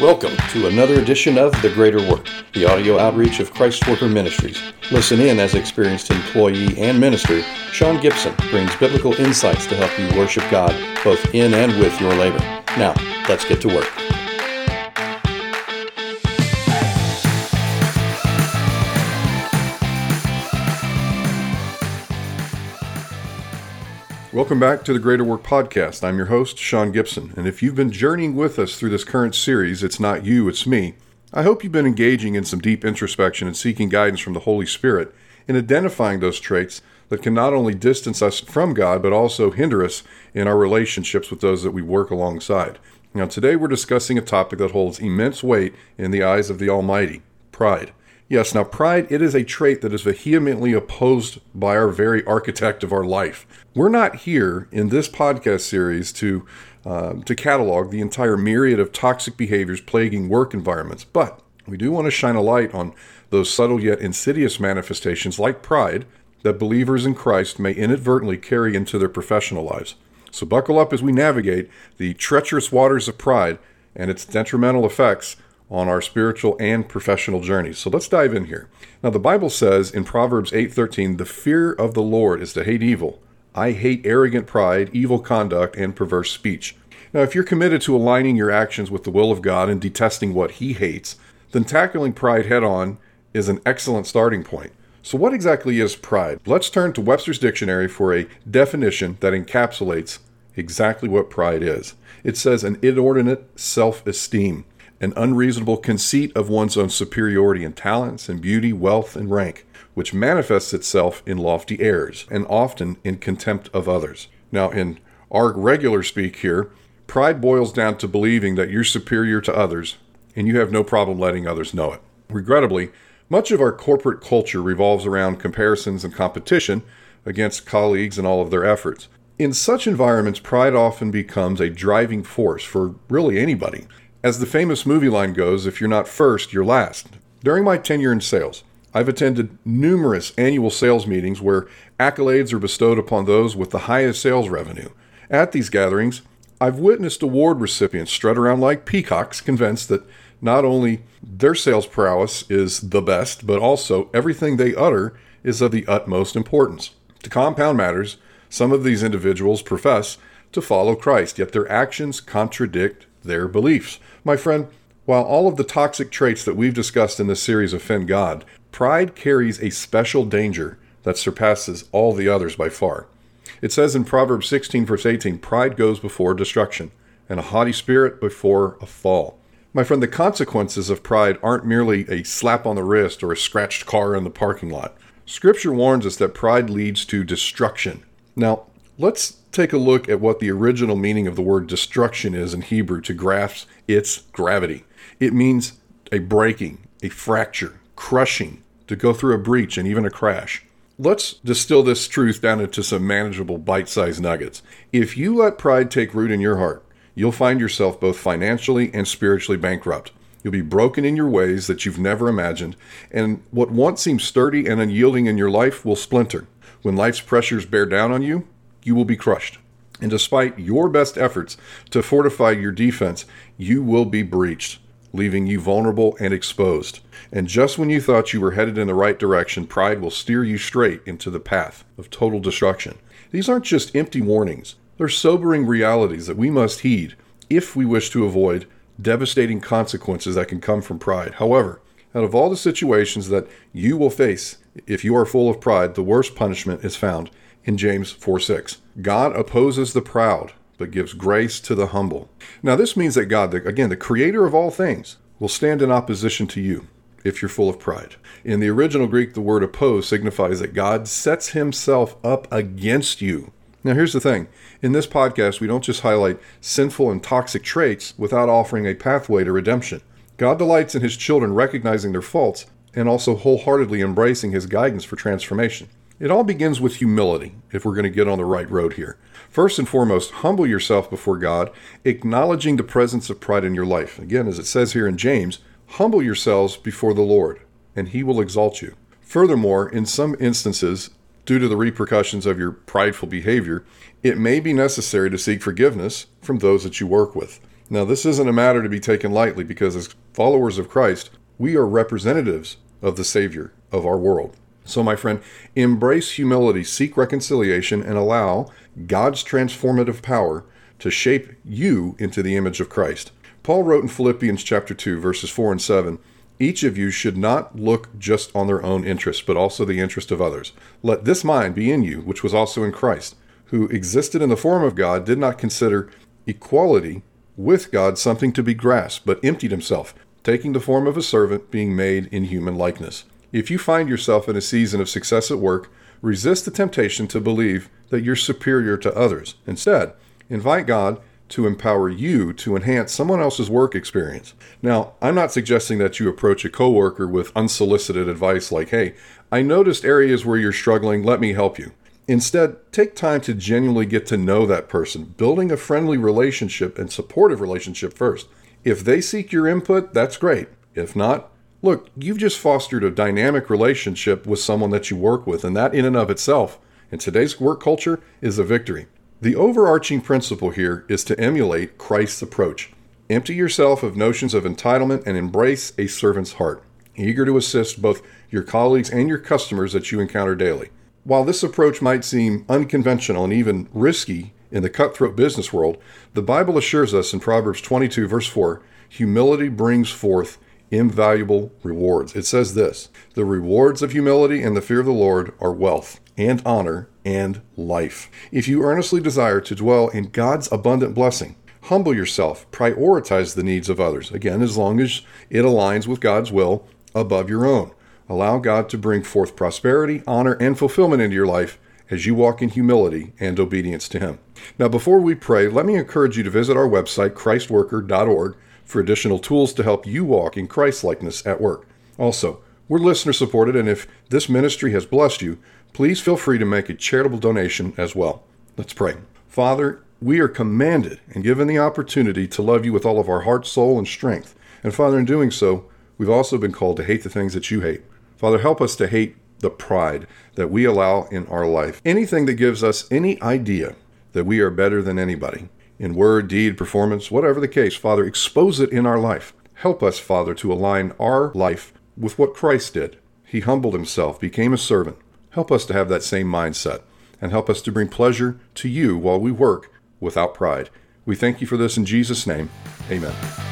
Welcome to another edition of The Greater Work, the audio outreach of Christ Worker Ministries. Listen in as experienced employee and minister, Sean Gibson brings biblical insights to help you worship God both in and with your labor. Now, let's get to work. Welcome back to the Greater Work Podcast. I'm your host, Sean Gibson, and if you've been journeying with us through this current series, It's Not You, It's Me, I hope you've been engaging in some deep introspection and seeking guidance from the Holy Spirit in identifying those traits that can not only distance us from God, but also hinder us in our relationships with those that we work alongside. Now, today we're discussing a topic that holds immense weight in the eyes of the Almighty pride. Yes, now pride, it is a trait that is vehemently opposed by our very architect of our life. We're not here in this podcast series to uh, to catalog the entire myriad of toxic behaviors plaguing work environments, but we do want to shine a light on those subtle yet insidious manifestations like pride that believers in Christ may inadvertently carry into their professional lives. So buckle up as we navigate the treacherous waters of pride and its detrimental effects on our spiritual and professional journeys. So let's dive in here. Now the Bible says in Proverbs 8:13, "The fear of the Lord is to hate evil. I hate arrogant pride, evil conduct, and perverse speech." Now if you're committed to aligning your actions with the will of God and detesting what he hates, then tackling pride head on is an excellent starting point. So what exactly is pride? Let's turn to Webster's dictionary for a definition that encapsulates exactly what pride is. It says an inordinate self-esteem an unreasonable conceit of one's own superiority in talents and beauty, wealth and rank, which manifests itself in lofty airs and often in contempt of others. Now, in our regular speak here, pride boils down to believing that you're superior to others and you have no problem letting others know it. Regrettably, much of our corporate culture revolves around comparisons and competition against colleagues and all of their efforts. In such environments, pride often becomes a driving force for really anybody. As the famous movie line goes, if you're not first, you're last. During my tenure in sales, I've attended numerous annual sales meetings where accolades are bestowed upon those with the highest sales revenue. At these gatherings, I've witnessed award recipients strut around like peacocks, convinced that not only their sales prowess is the best, but also everything they utter is of the utmost importance. To compound matters, some of these individuals profess to follow Christ, yet their actions contradict their beliefs. My friend, while all of the toxic traits that we've discussed in this series offend God, pride carries a special danger that surpasses all the others by far. It says in Proverbs 16, verse 18, pride goes before destruction, and a haughty spirit before a fall. My friend, the consequences of pride aren't merely a slap on the wrist or a scratched car in the parking lot. Scripture warns us that pride leads to destruction. Now, let's take a look at what the original meaning of the word destruction is in Hebrew to grasp its gravity. It means a breaking, a fracture, crushing, to go through a breach, and even a crash. Let's distill this truth down into some manageable bite sized nuggets. If you let pride take root in your heart, you'll find yourself both financially and spiritually bankrupt. You'll be broken in your ways that you've never imagined, and what once seemed sturdy and unyielding in your life will splinter. When life's pressures bear down on you, you will be crushed. And despite your best efforts to fortify your defense, you will be breached, leaving you vulnerable and exposed. And just when you thought you were headed in the right direction, pride will steer you straight into the path of total destruction. These aren't just empty warnings, they're sobering realities that we must heed if we wish to avoid devastating consequences that can come from pride. However, out of all the situations that you will face if you are full of pride, the worst punishment is found in James 4 6. God opposes the proud, but gives grace to the humble. Now, this means that God, again, the creator of all things, will stand in opposition to you if you're full of pride. In the original Greek, the word oppose signifies that God sets himself up against you. Now, here's the thing in this podcast, we don't just highlight sinful and toxic traits without offering a pathway to redemption. God delights in his children recognizing their faults and also wholeheartedly embracing his guidance for transformation. It all begins with humility if we're going to get on the right road here. First and foremost, humble yourself before God, acknowledging the presence of pride in your life. Again, as it says here in James, humble yourselves before the Lord, and he will exalt you. Furthermore, in some instances, due to the repercussions of your prideful behavior, it may be necessary to seek forgiveness from those that you work with. Now, this isn't a matter to be taken lightly because, as followers of Christ, we are representatives of the Savior of our world. So, my friend, embrace humility, seek reconciliation, and allow God's transformative power to shape you into the image of Christ. Paul wrote in Philippians chapter 2, verses 4 and 7 Each of you should not look just on their own interests, but also the interest of others. Let this mind be in you, which was also in Christ, who existed in the form of God, did not consider equality with God something to be grasped, but emptied himself, taking the form of a servant, being made in human likeness. If you find yourself in a season of success at work, resist the temptation to believe that you're superior to others. Instead, invite God to empower you to enhance someone else's work experience. Now, I'm not suggesting that you approach a coworker with unsolicited advice like, "Hey, I noticed areas where you're struggling, let me help you." Instead, take time to genuinely get to know that person, building a friendly relationship and supportive relationship first. If they seek your input, that's great. If not, look, you've just fostered a dynamic relationship with someone that you work with, and that in and of itself, in today's work culture, is a victory. The overarching principle here is to emulate Christ's approach. Empty yourself of notions of entitlement and embrace a servant's heart, eager to assist both your colleagues and your customers that you encounter daily. While this approach might seem unconventional and even risky in the cutthroat business world, the Bible assures us in Proverbs 22, verse 4 humility brings forth invaluable rewards. It says this The rewards of humility and the fear of the Lord are wealth and honor and life. If you earnestly desire to dwell in God's abundant blessing, humble yourself, prioritize the needs of others. Again, as long as it aligns with God's will above your own. Allow God to bring forth prosperity, honor, and fulfillment into your life as you walk in humility and obedience to Him. Now, before we pray, let me encourage you to visit our website, christworker.org, for additional tools to help you walk in Christlikeness at work. Also, we're listener supported, and if this ministry has blessed you, please feel free to make a charitable donation as well. Let's pray. Father, we are commanded and given the opportunity to love you with all of our heart, soul, and strength. And Father, in doing so, we've also been called to hate the things that you hate. Father, help us to hate the pride that we allow in our life. Anything that gives us any idea that we are better than anybody in word, deed, performance, whatever the case, Father, expose it in our life. Help us, Father, to align our life with what Christ did. He humbled himself, became a servant. Help us to have that same mindset and help us to bring pleasure to you while we work without pride. We thank you for this in Jesus' name. Amen.